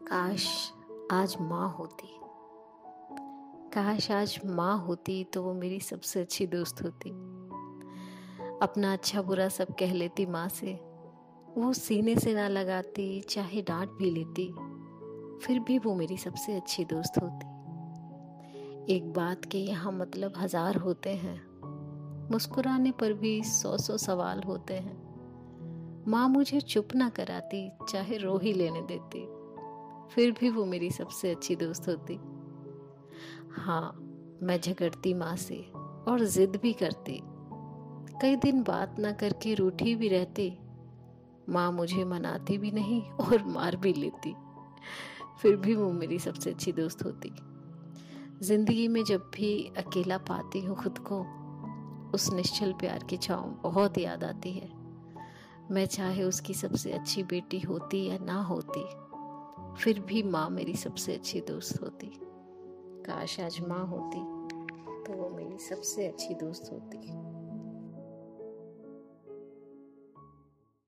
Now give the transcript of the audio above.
काश आज माँ होती। काश आज माँ होती तो वो मेरी सबसे अच्छी दोस्त होती। अपना अच्छा बुरा सब कह लेती माँ से। वो सीने से ना लगाती, चाहे डांट भी लेती, फिर भी वो मेरी सबसे अच्छी दोस्त होती। एक बात के यहाँ मतलब हज़ार होते हैं। मुस्कुराने पर भी सौ सौ सवाल होते हैं। माँ मुझे चुप ना कराती, चाहे रो ही लेने देती। फिर भी वो मेरी सबसे अच्छी दोस्त होती। हाँ मैं झगड़ती माँ से और जिद भी करती। कई दिन बात ना करके रूठी भी रहती। माँ मुझे मनाती भी नहीं और मार भी लेती। फिर भी वो मेरी सबसे अच्छी दोस्त होती। ज़िंदगी में जब भी अकेला पाती हूँ खुद को, उस निश्चल प्यार की छाँव बहुत याद आती है। मैं चाहे उसकी सबसे अच्छी बेटी होती या ना होती। फिर भी माँ मेरी सबसे अच्छी दोस्त होती। काश आज माँ होती तो वो मेरी सबसे अच्छी दोस्त होती।